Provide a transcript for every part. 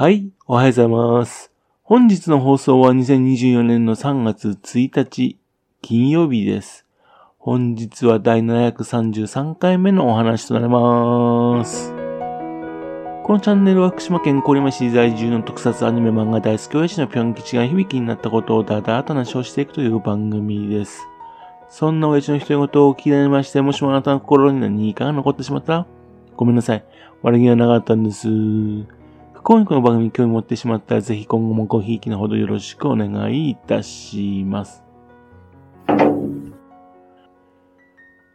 はい、おはようございます。本日の放送は2024年の3月1日、金曜日です。本日は第733回目のお話となります。このチャンネルは福島県郡山市在住の特撮アニメ漫画大好き親父のぴょん吉が響きになったことをだだーと話をしていくという番組です。そんな親父の独り言を聞きなりまして、もしもあなたの心に何かが残ってしまったら、ごめんなさい。悪気はなかったんです。不幸にこの番組に興味持ってしまったら、ぜひ今後もごひいきのほどよろしくお願いいたします。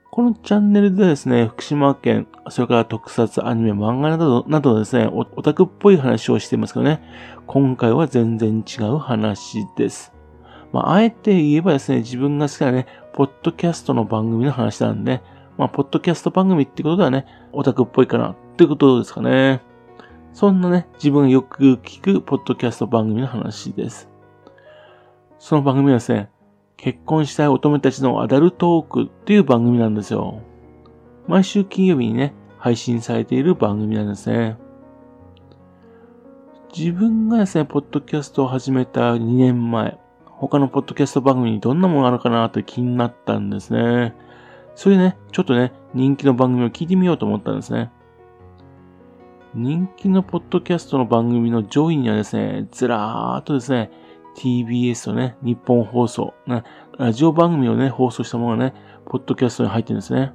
このチャンネルでですね、福島県、それから特撮アニメ、漫画など、などですねオタクっぽい話をしていますけどね、今回は全然違う話です。まあ、あえて言えばですね、自分が好きなね、ポッドキャストの番組の話なんで、まあ、ポッドキャスト番組ってことではね、オタクっぽいかなってことですかね。そんなね、自分がよく聞くポッドキャスト番組の話です。その番組はですね、結婚したい乙女たちのアダルトークっていう番組なんですよ。毎週金曜日にね、配信されている番組なんですね。自分がですね、ポッドキャストを始めた2年前、他のポッドキャスト番組にどんなものがあるかなって気になったんですね。それでね、ちょっとね、人気の番組を聞いてみようと思ったんですね。人気のポッドキャストの番組の上位にはですね、ずらーっとですね、TBS とね、日本放送、ね、ラジオ番組をね、放送したものがね、ポッドキャストに入ってるんですね。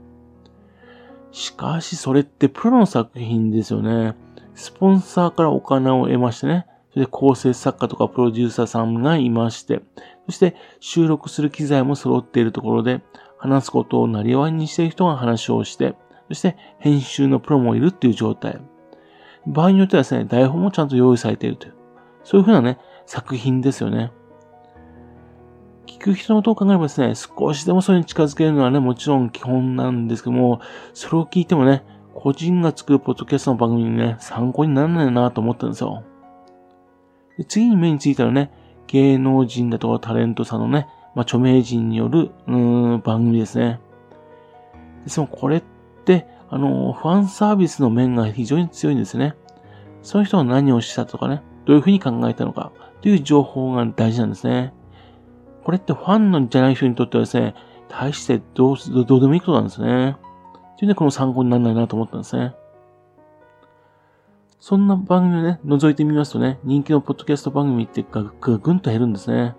しかし、それってプロの作品ですよね。スポンサーからお金を得ましてね、それで構成作家とかプロデューサーさんがいまして、そして収録する機材も揃っているところで、話すことをなりわいにしている人が話をして、そして編集のプロもいるっていう状態。場合によってはですね、台本もちゃんと用意されているという、そういうふうなね、作品ですよね。聞く人のことを考えればですね、少しでもそれに近づけるのはね、もちろん基本なんですけども、それを聞いてもね、個人が作るポッドキャストの番組にね、参考にならないなと思ったんですよ。で次に目についたらね、芸能人だとかタレントさんのね、まあ、著名人による、うーん、番組ですね。ですもこれって、あの、ファンサービスの面が非常に強いんですね。その人が何をしたとかね、どういうふうに考えたのか、という情報が大事なんですね。これってファンのじゃない人にとってはですね、大してどうどうでもいいことなんですね。というね、この参考にならないなと思ったんですね。そんな番組をね、覗いてみますとね、人気のポッドキャスト番組ってがぐんと減るんですね。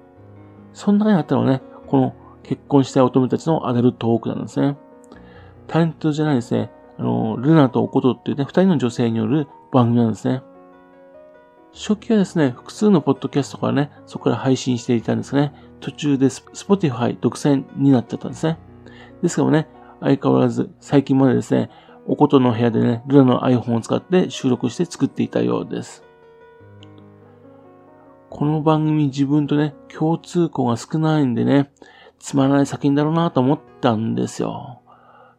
そんな中にあったのはね、この結婚したい乙女たちのアダルトークなんですね。タレントじゃないですね。あの、ルナとおことっていうね、二人の女性による番組なんですね。初期はですね、複数のポッドキャストからね、そこから配信していたんですね。途中でスポティファイ独占になっちゃったんですね。ですからね、相変わらず最近までですね、おことの部屋でね、ルナの iPhone を使って収録して作っていたようです。この番組自分とね、共通項が少ないんでね、つまらない作品だろうなと思ったんですよ。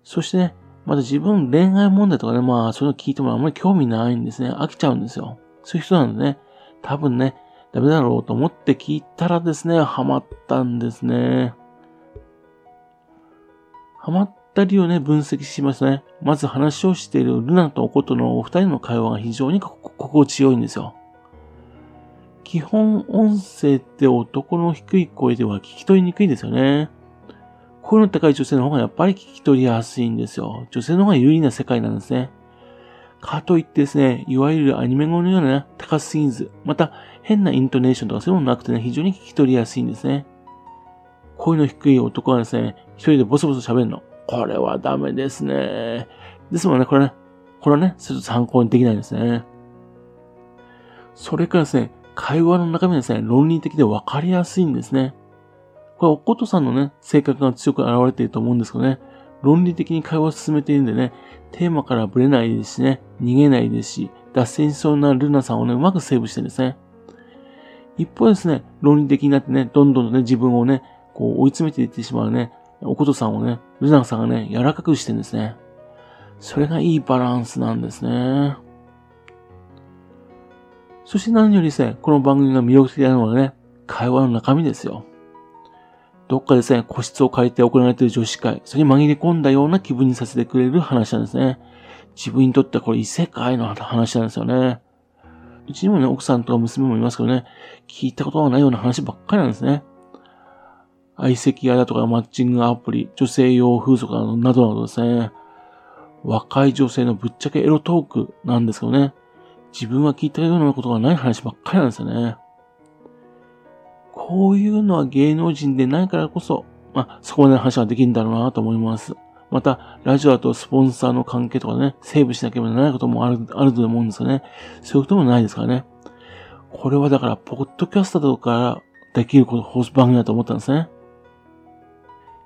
そしてね、また自分恋愛問題とかね、まあそういうの聞いてもあんまり興味ないんですね。飽きちゃうんですよ。そういう人なんでね、多分ね、ダメだろうと思って聞いたらですね、ハマったんですね。ハマった理由をね、分析しますね。まず話をしているルナとおことのお二人の会話が非常に心地よいんですよ。基本音声って男の低い声では聞き取りにくいですよね。声の高い女性の方がやっぱり聞き取りやすいんですよ。女性の方が有利な世界なんですね。かといってですね、いわゆるアニメ語のような、ね、高すぎず、また変なイントネーションとかそういうものなくてね、非常に聞き取りやすいんですね。声の低い男がですね、一人でボソボソ喋るの。これはダメですね。ですもんね、これね、これはね、ちょっと参考にできないんですね。それからですね、会話の中身はですね、論理的で分かりやすいんですね。これ、おことさんのね、性格が強く現れていると思うんですけどね、論理的に会話を進めているんでね、テーマからブレないですしね、逃げないですし、脱線しそうなルナさんをね、うまくセーブしてるんですね。一方ですね、論理的になってね、どんどんね、自分をね、こう追い詰めていってしまうね、おことさんをね、ルナさんがね、柔らかくしてるんですね。それがいいバランスなんですね。そして何よりですね、この番組が魅力的なのはね、会話の中身ですよ。どっかですね、個室を変えて行われている女子会、それに紛れ込んだような気分にさせてくれる話なんですね。自分にとってはこれ異世界の話なんですよね。うちにもね、奥さんとか娘もいますけどね、聞いたことがないような話ばっかりなんですね。相席屋だとかマッチングアプリ、女性用風俗などなどですね、若い女性のぶっちゃけエロトークなんですけどね、自分は聞いたようなことがない話ばっかりなんですよね。こういうのは芸能人でないからこそ、まあ、そこまでの話ができるんだろうなと思います。また、ラジオだとスポンサーの関係とかね、セーブしなければならないこともある、あると思うんですよね。そういうこともないですからね。これはだから、ポッドキャスターとかからできること、放送番組だと思ったんですね。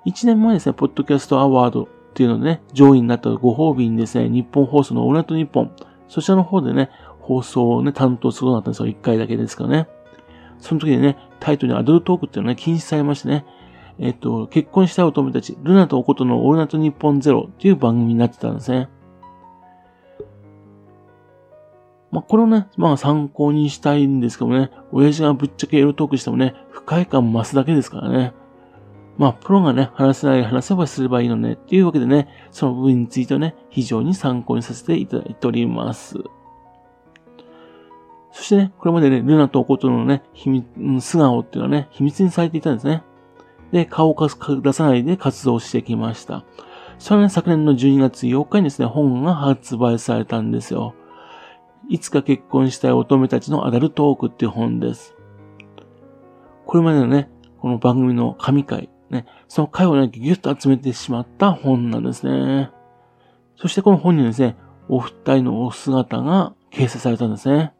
1年前ですね、ポッドキャストアワードっていうのでね、上位になったご褒美にですね、日本放送のオールナイトニッポン、そちらの方でね、放送をね、担当することになったんですよ。1回だけですからね。その時にね、タイトルにアダルトークっていうのはね、禁止されましてね、えっと、結婚したい乙女たち、ルナとおことのオールナイトニッポンゼロっていう番組になってたんですね。まあ、これをね、まあ参考にしたいんですけどね、親父がぶっちゃけエロトークしてもね、不快感増すだけですからね。まあ、プロがね、話せない、話せばすればいいのね、っていうわけでね、その部分についてはね、非常に参考にさせていただいております。そしてね、これまでね、ルナとおことのね、秘密、素顔っていうのはね、秘密にされていたんですね。で、顔を出さないで活動してきました。それはね、昨年の12月8日にですね、本が発売されたんですよ。いつか結婚したい乙女たちのアダルトークっていう本です。これまでのね、この番組の神回、ね、その回をね、ギュッと集めてしまった本なんですね。そしてこの本にですね、お二人のお姿が掲載されたんですね。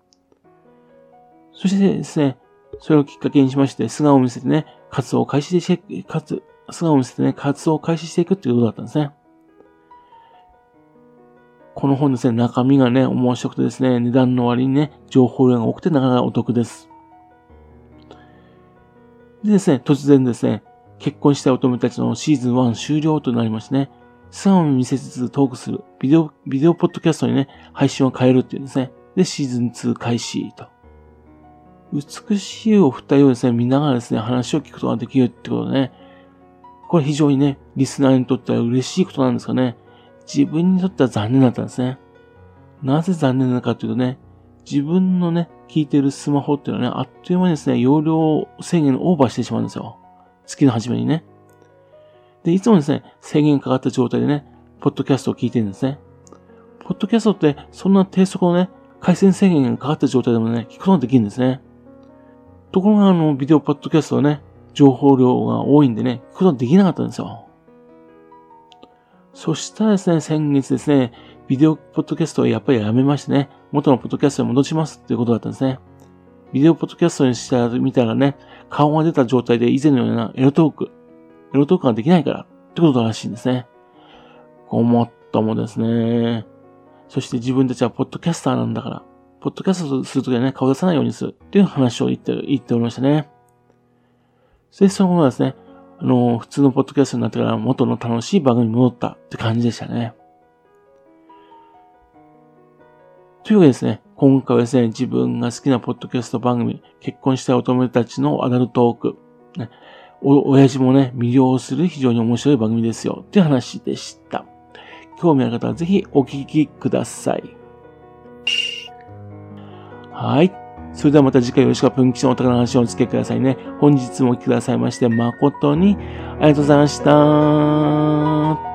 そしてですね、それをきっかけにしまして、素顔を見せてね、活動を開始して、活、素顔を見せてね、活動を開始していくっていうことだったんですね。この本ですね、中身がね、面白くてですね、値段の割にね、情報量が多くてなかなかお得です。でですね、突然ですね、結婚した乙女たちのシーズン1終了となりましてね、素顔を見せつつトークする、ビデオ、ビデオポッドキャストにね、配信を変えるっていうですね。で、シーズン2開始と。美しいお二人をですね、見ながらですね、話を聞くことができるってことでね、これ非常にね、リスナーにとっては嬉しいことなんですかね。自分にとっては残念だったんですね。なぜ残念なのかというとね、自分のね、聞いてるスマホっていうのはね、あっという間にですね、容量制限をオーバーしてしまうんですよ。月の初めにね。で、いつもですね、制限かかった状態でね、ポッドキャストを聞いてるんですね。ポッドキャストってそんな低速のね、回線制限がかかった状態でもね、聞くことができるんですね。ところがあの、ビデオポッドキャストはね、情報量が多いんでね、聞くことができなかったんですよ。そしたらですね、先月ですね、ビデオポッドキャストはやっぱりやめましてね、元のポッドキャストに戻しますっていうことだったんですね。ビデオポッドキャストにしたみたらね、顔が出た状態で以前のようなエロトーク、エロトークができないからってことらしいんですね。思ったもですね。そして自分たちはポッドキャスターなんだから、ポッドキャストするときはね、顔出さないようにするっていう話を言って、言っておりましたね。そしてその後はですね、あの、普通のポッドキャストになってから元の楽しい番組に戻ったって感じでしたね。というわけでですね、今回はですね、自分が好きなポッドキャスト番組、結婚した乙女たちのアダルトーク、ね、お、親父もね、魅了する非常に面白い番組ですよ、っていう話でした。興味ある方はぜひお聞きください。はい。それではまた次回よろしくプンキチのお宝の話をお付けくださいね。本日もお聞きくださいまして誠にありがとうございました。